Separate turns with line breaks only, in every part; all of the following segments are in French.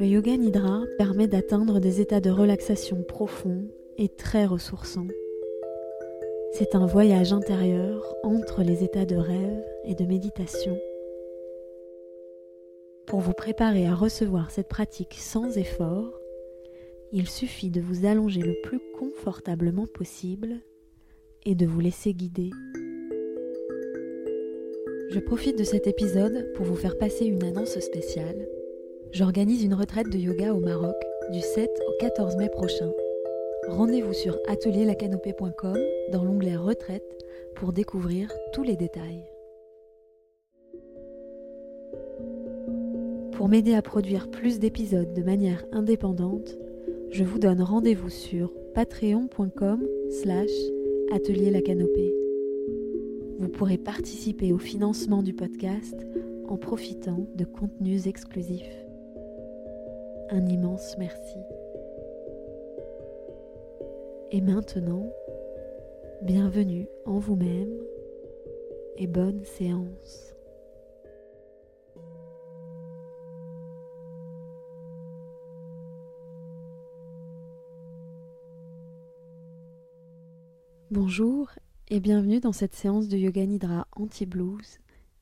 Le yoga nidra permet d'atteindre des états de relaxation profonds et très ressourçants. C'est un voyage intérieur entre les états de rêve et de méditation. Pour vous préparer à recevoir cette pratique sans effort, il suffit de vous allonger le plus confortablement possible et de vous laisser guider. Je profite de cet épisode pour vous faire passer une annonce spéciale. J'organise une retraite de yoga au Maroc du 7 au 14 mai prochain. Rendez-vous sur atelierlacanopée.com dans l'onglet Retraite pour découvrir tous les détails. Pour m'aider à produire plus d'épisodes de manière indépendante, je vous donne rendez-vous sur patreon.com slash atelierlacanopée vous pourrez participer au financement du podcast en profitant de contenus exclusifs. Un immense merci. Et maintenant, bienvenue en vous-même et bonne séance. Bonjour et bienvenue dans cette séance de Yoga Nidra anti-blues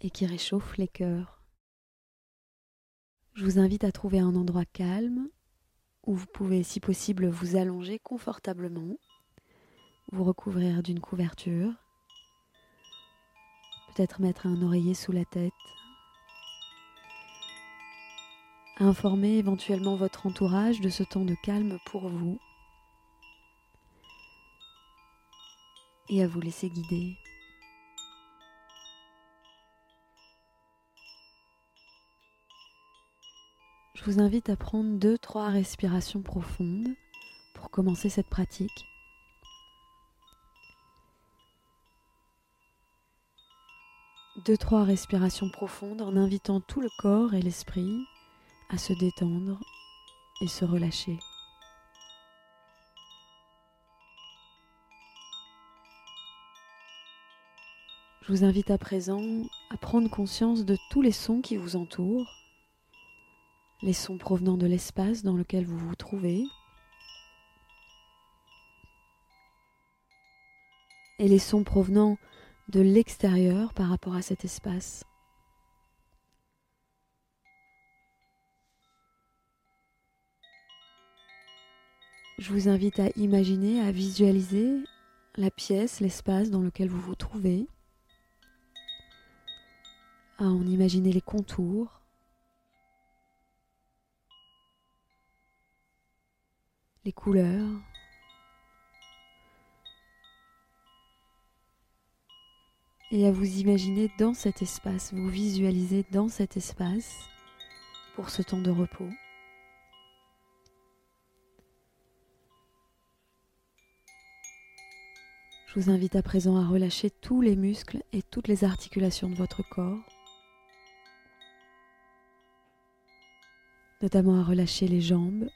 et qui réchauffe les cœurs. Je vous invite à trouver un endroit calme où vous pouvez, si possible, vous allonger confortablement, vous recouvrir d'une couverture, peut-être mettre un oreiller sous la tête, informer éventuellement votre entourage de ce temps de calme pour vous et à vous laisser guider. Je vous invite à prendre deux, trois respirations profondes pour commencer cette pratique. Deux, trois respirations profondes en invitant tout le corps et l'esprit à se détendre et se relâcher. Je vous invite à présent à prendre conscience de tous les sons qui vous entourent, les sons provenant de l'espace dans lequel vous vous trouvez, et les sons provenant de l'extérieur par rapport à cet espace. Je vous invite à imaginer, à visualiser la pièce, l'espace dans lequel vous vous trouvez à en imaginer les contours. Les couleurs, et à vous imaginer dans cet espace, vous visualiser dans cet espace pour ce temps de repos. Je vous invite à présent à relâcher tous les muscles et toutes les articulations de votre corps. notamment à relâcher les jambes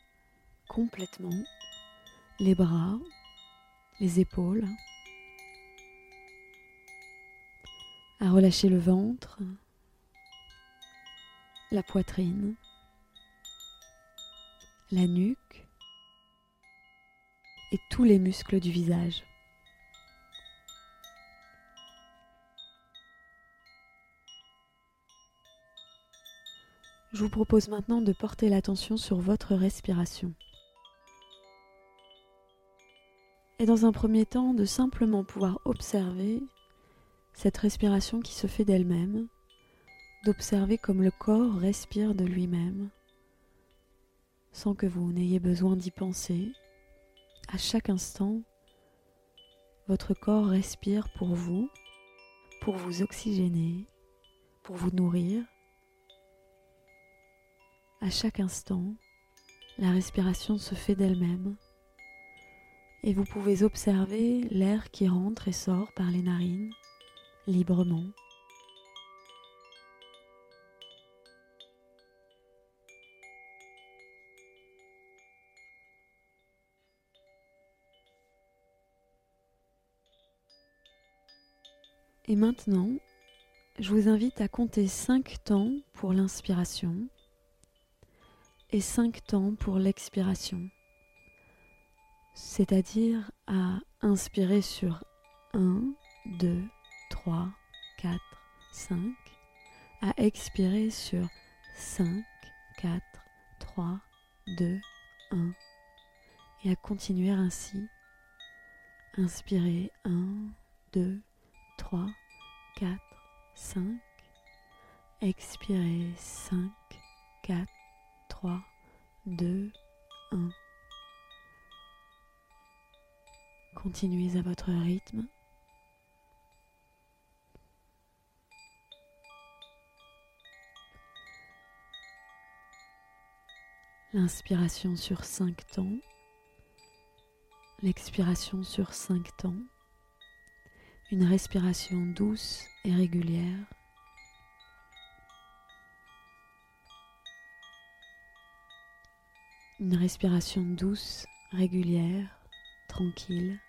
complètement, les bras, les épaules, à relâcher le ventre, la poitrine, la nuque. Et tous les muscles du visage. Je vous propose maintenant de porter l'attention sur votre respiration. Et dans un premier temps, de simplement pouvoir observer cette respiration qui se fait d'elle-même, d'observer comme le corps respire de lui-même, sans que vous n'ayez besoin d'y penser. À chaque instant, votre corps respire pour vous, pour vous oxygéner, pour vous nourrir à chaque instant, la respiration se fait d'elle-même et vous pouvez observer l'air qui rentre et sort par les narines librement. Et maintenant, je vous invite à compter 5 temps pour l'inspiration et 5 temps pour l'expiration. C'est-à-dire à inspirer sur 1, 2, 3, 4, 5, à expirer sur 5, 4, 3, 2, 1 et à continuer ainsi. Inspirez 1, 2, 3, 4, 5. Expirez 5, 4, 3, 2, 1. Continuez à votre rythme. L'inspiration sur 5 temps, l'expiration sur 5 temps, une respiration douce et régulière. Une respiration douce, régulière, tranquille.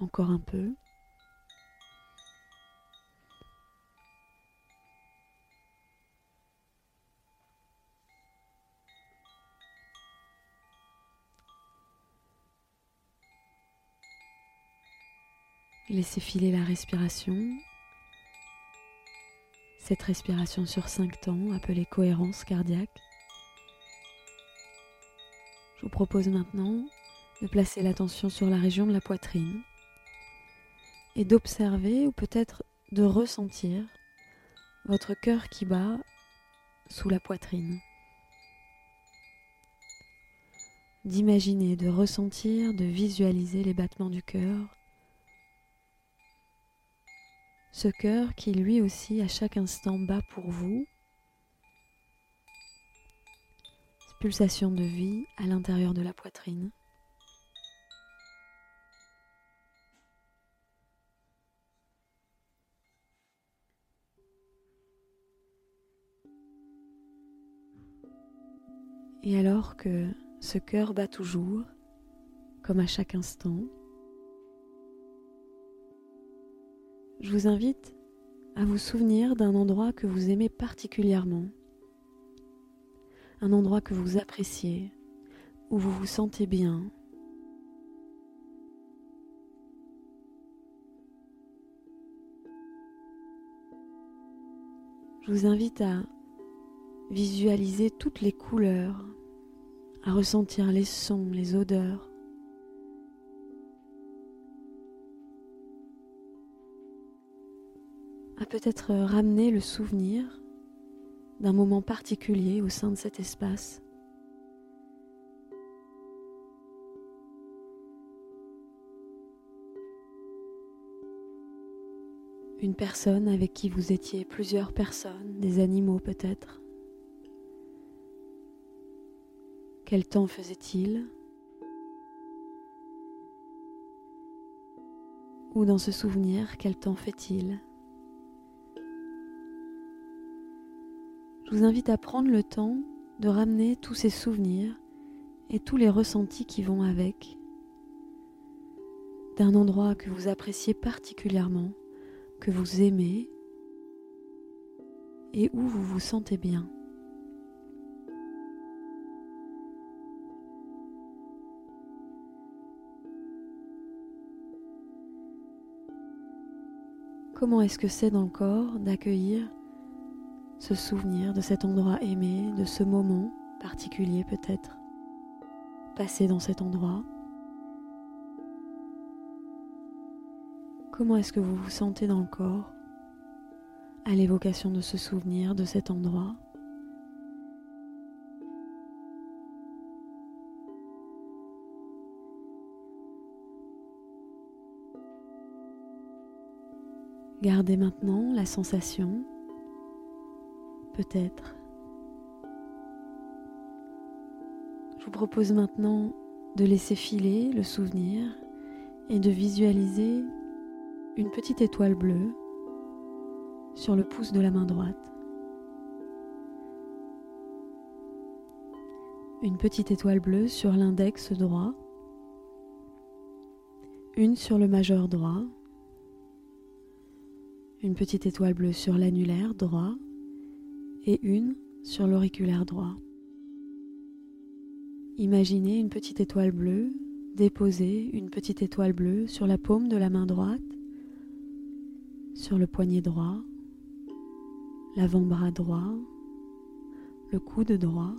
Encore un peu. Laissez filer la respiration. Cette respiration sur 5 temps, appelée cohérence cardiaque. Je vous propose maintenant de placer l'attention sur la région de la poitrine et d'observer ou peut-être de ressentir votre cœur qui bat sous la poitrine. D'imaginer, de ressentir, de visualiser les battements du cœur ce cœur qui lui aussi à chaque instant bat pour vous, pulsation de vie à l'intérieur de la poitrine. Et alors que ce cœur bat toujours, comme à chaque instant, je vous invite à vous souvenir d'un endroit que vous aimez particulièrement, un endroit que vous appréciez, où vous vous sentez bien. Je vous invite à visualiser toutes les couleurs, à ressentir les sons, les odeurs, à peut-être ramener le souvenir d'un moment particulier au sein de cet espace. Une personne avec qui vous étiez, plusieurs personnes, des animaux peut-être. Quel temps faisait-il? Ou dans ce souvenir, quel temps fait-il? Je vous invite à prendre le temps de ramener tous ces souvenirs et tous les ressentis qui vont avec d'un endroit que vous appréciez particulièrement, que vous aimez et où vous vous sentez bien. Comment est-ce que c'est dans le corps d'accueillir ce souvenir de cet endroit aimé, de ce moment particulier peut-être, passé dans cet endroit? Comment est-ce que vous vous sentez dans le corps à l'évocation de ce souvenir, de cet endroit? Gardez maintenant la sensation peut-être. Je vous propose maintenant de laisser filer le souvenir et de visualiser une petite étoile bleue sur le pouce de la main droite. Une petite étoile bleue sur l'index droit. Une sur le majeur droit. Une petite étoile bleue sur l'annulaire droit et une sur l'auriculaire droit. Imaginez une petite étoile bleue déposer une petite étoile bleue sur la paume de la main droite, sur le poignet droit, l'avant-bras droit, le coude droit,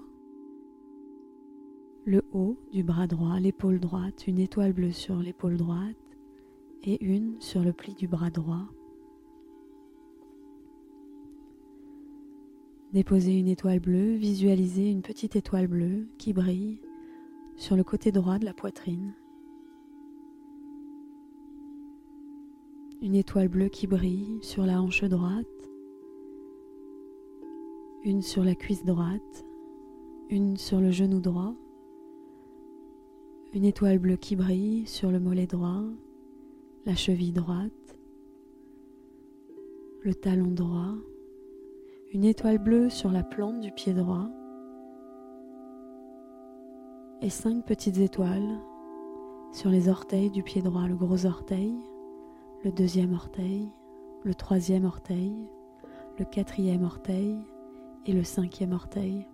le haut du bras droit, l'épaule droite, une étoile bleue sur l'épaule droite et une sur le pli du bras droit. Déposez une étoile bleue, visualisez une petite étoile bleue qui brille sur le côté droit de la poitrine. Une étoile bleue qui brille sur la hanche droite, une sur la cuisse droite, une sur le genou droit, une étoile bleue qui brille sur le mollet droit, la cheville droite, le talon droit, une étoile bleue sur la plante du pied droit et cinq petites étoiles sur les orteils du pied droit, le gros orteil, le deuxième orteil, le troisième orteil, le quatrième orteil et le cinquième orteil.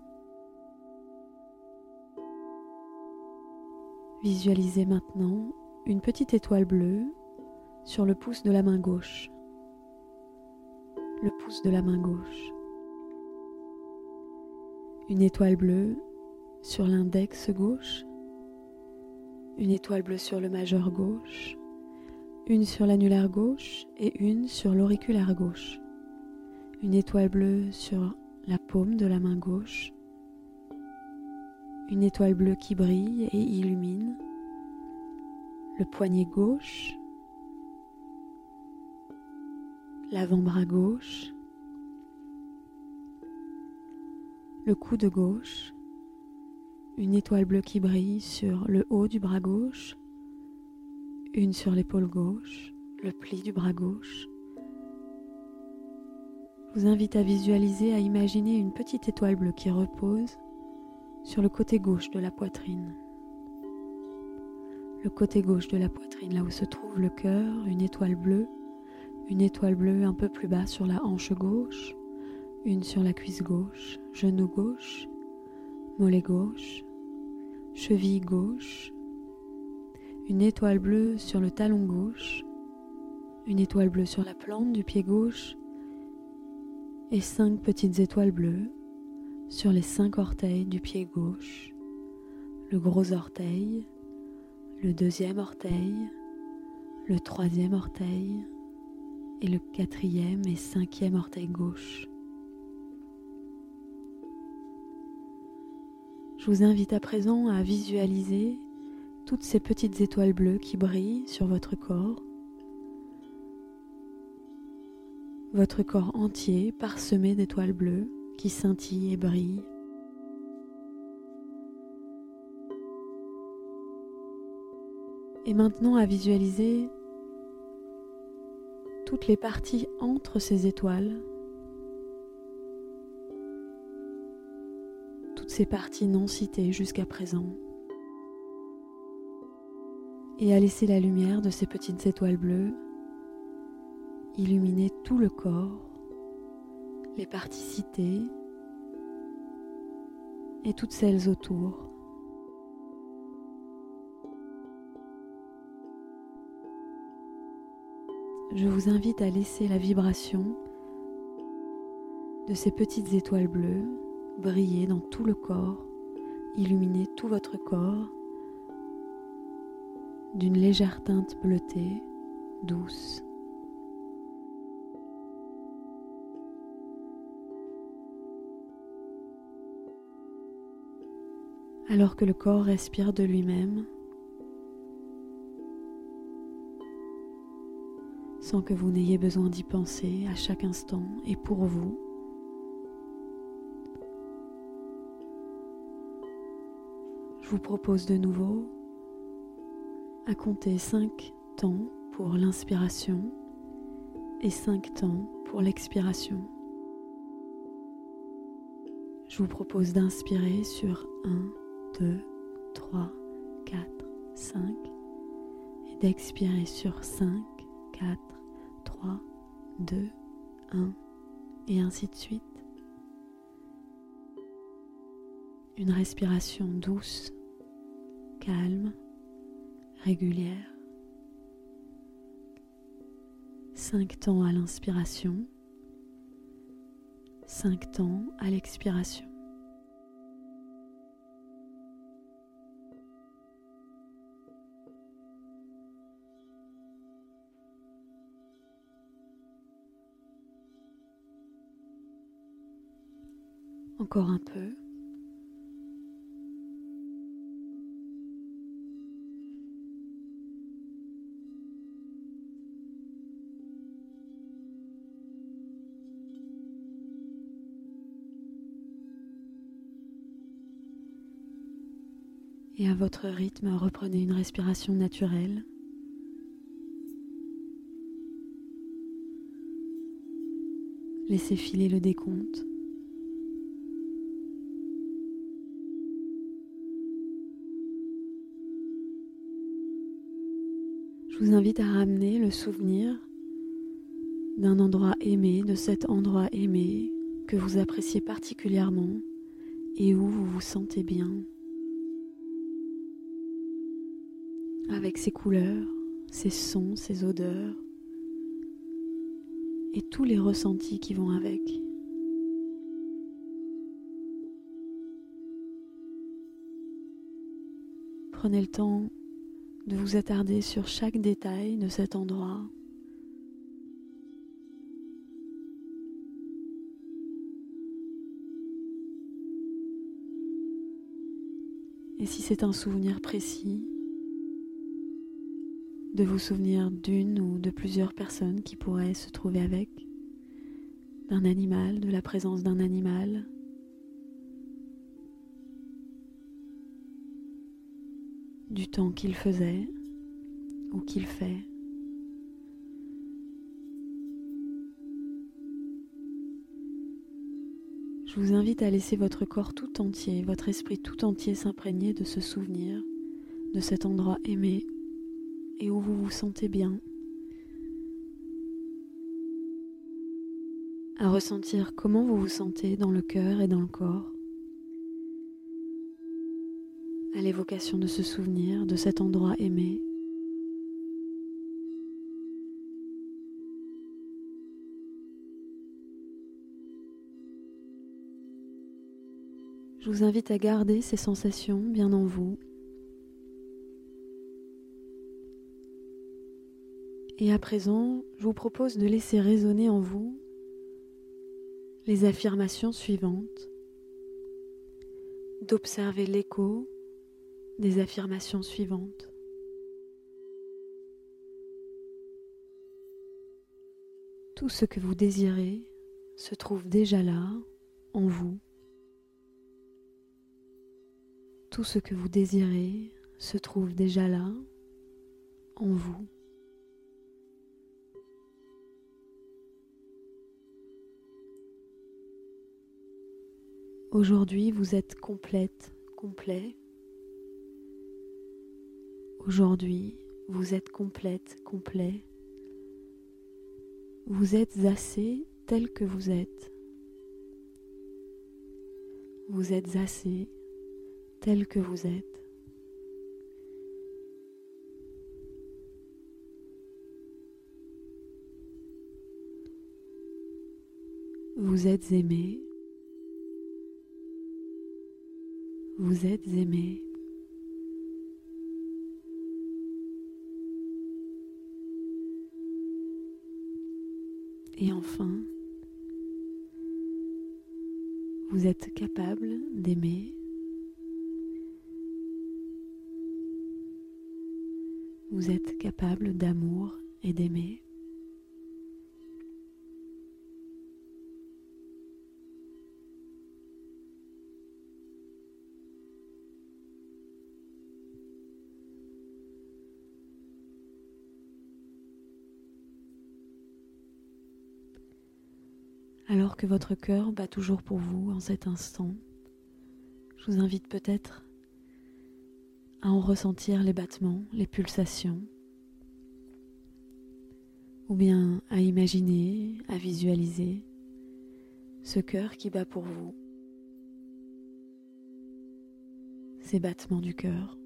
Visualisez maintenant une petite étoile bleue sur le pouce de la main gauche. Le pouce de la main gauche une étoile bleue sur l'index gauche, une étoile bleue sur le majeur gauche, une sur l'annulaire gauche et une sur l'auriculaire gauche, une étoile bleue sur la paume de la main gauche, une étoile bleue qui brille et illumine. Le poignet gauche, l'avant-bras gauche, le coude gauche, une étoile bleue qui brille sur le haut du bras gauche, une sur l'épaule gauche, le pli du bras gauche. Je vous invite à visualiser, à imaginer une petite étoile bleue qui repose sur le côté gauche de la poitrine. Le côté gauche de la poitrine, là où se trouve le cœur, une étoile bleue, une étoile bleue un peu plus bas sur la hanche gauche, une sur la cuisse gauche, genou gauche, mollet gauche, cheville gauche, une étoile bleue sur le talon gauche, une étoile bleue sur la plante du pied gauche et cinq petites étoiles bleues sur les cinq orteils du pied gauche, le gros orteil, le deuxième orteil, le troisième orteil et le quatrième et cinquième orteil gauche. Je vous invite à présent à visualiser toutes ces petites étoiles bleues qui brillent sur votre corps, votre corps entier parsemé d'étoiles bleues qui scintillent et brillent. Et maintenant à visualiser toutes les parties entre ces étoiles parties non citées jusqu'à présent et à laisser la lumière de ces petites étoiles bleues illuminer tout le corps, les parties citées et toutes celles autour. Je vous invite à laisser la vibration de ces petites étoiles bleues briller dans tout le corps, illuminer tout votre corps d'une légère teinte bleutée, douce. Alors que le corps respire de lui-même, sans que vous n'ayez besoin d'y penser à chaque instant et pour vous, Je vous propose de nouveau à compter 5 temps pour l'inspiration et 5 temps pour l'expiration. Je vous propose d'inspirer sur 1, 2, 3, 4, 5 et d'expirer sur 5, 4, 3, 2, 1 et ainsi de suite. Une respiration douce, calme, régulière. Cinq temps à l'inspiration, cinq temps à l'expiration. Encore un peu. Et à votre rythme, reprenez une respiration naturelle. Laissez filer le décompte. Je vous invite à ramener le souvenir d'un endroit aimé, de cet endroit aimé que vous appréciez particulièrement et où vous vous sentez bien. Avec ses couleurs, ses sons, ses odeurs et tous les ressentis qui vont avec. Prenez le temps de vous attarder sur chaque détail de cet endroit. Et si c'est un souvenir précis, de vous souvenir d'une ou de plusieurs personnes qui pourraient se trouver avec, d'un animal, de la présence d'un animal, du temps qu'il faisait ou qu'il fait. Je vous invite à laisser votre corps tout entier, votre esprit tout entier s'imprégner de ce souvenir, de cet endroit aimé et où vous vous sentez bien. À ressentir comment vous vous sentez dans le cœur et dans le corps. à l'évocation de ce souvenir, de cet endroit aimé. Je vous invite à garder ces sensations bien en vous. Et à présent, je vous propose de laisser résonner en vous les affirmations suivantes, d'observer l'écho des affirmations suivantes. Tout ce que vous désirez se trouve déjà là, en vous. Tout ce que vous désirez se trouve déjà là, en vous. Aujourd'hui, vous êtes complète, complet. Aujourd'hui, vous êtes complète, complet. Vous êtes assez tel que vous êtes. Vous êtes assez tel que vous êtes. Vous êtes aimé. Vous êtes aimé. Et enfin, vous êtes capable d'aimer. Vous êtes capable d'amour et d'aimer. Alors que votre cœur bat toujours pour vous en cet instant, je vous invite peut-être à en ressentir les battements, les pulsations. ou bien à imaginer, à visualiser ce cœur qui bat pour vous, ces battements du cœur.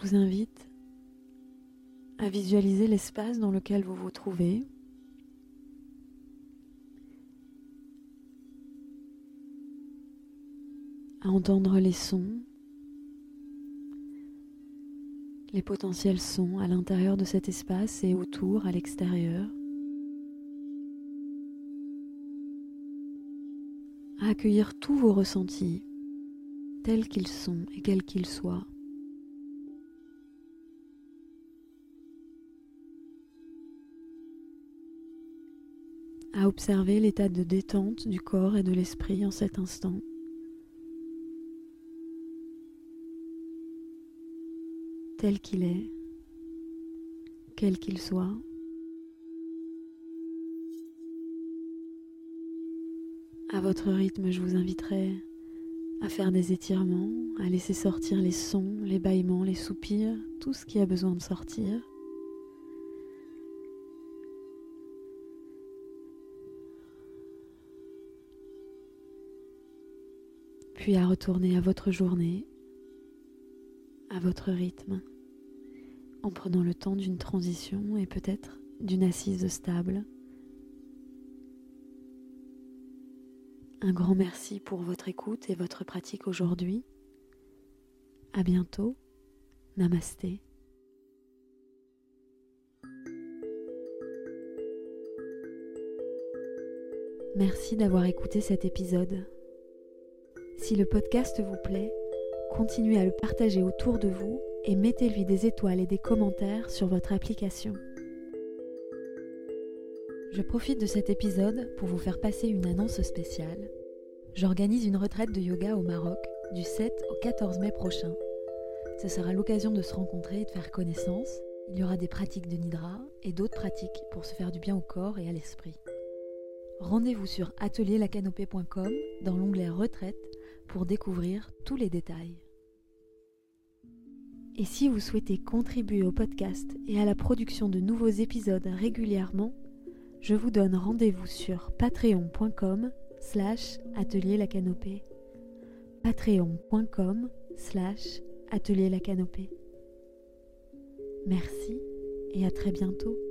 Je vous invite à visualiser l'espace dans lequel vous vous trouvez. à entendre les sons, les potentiels sons à l'intérieur de cet espace et autour, à l'extérieur, à accueillir tous vos ressentis, tels qu'ils sont et quels qu'ils soient. À observer l'état de détente du corps et de l'esprit en cet instant. tel qu'il est, quel qu'il soit. À votre rythme, je vous inviterai à faire des étirements, à laisser sortir les sons, les bâillements, les soupirs, tout ce qui a besoin de sortir. À retourner à votre journée, à votre rythme, en prenant le temps d'une transition et peut-être d'une assise stable. Un grand merci pour votre écoute et votre pratique aujourd'hui. À bientôt. Namasté. Merci d'avoir écouté cet épisode. Si le podcast vous plaît, continuez à le partager autour de vous et mettez-lui des étoiles et des commentaires sur votre application. Je profite de cet épisode pour vous faire passer une annonce spéciale. J'organise une retraite de yoga au Maroc du 7 au 14 mai prochain. Ce sera l'occasion de se rencontrer et de faire connaissance. Il y aura des pratiques de Nidra et d'autres pratiques pour se faire du bien au corps et à l'esprit. Rendez-vous sur atelierlacanopée.com dans l'onglet Retraite pour découvrir tous les détails. Et si vous souhaitez contribuer au podcast et à la production de nouveaux épisodes régulièrement, je vous donne rendez-vous sur patreon.com slash atelier la canopée. patreon.com slash atelier la canopée. Merci et à très bientôt.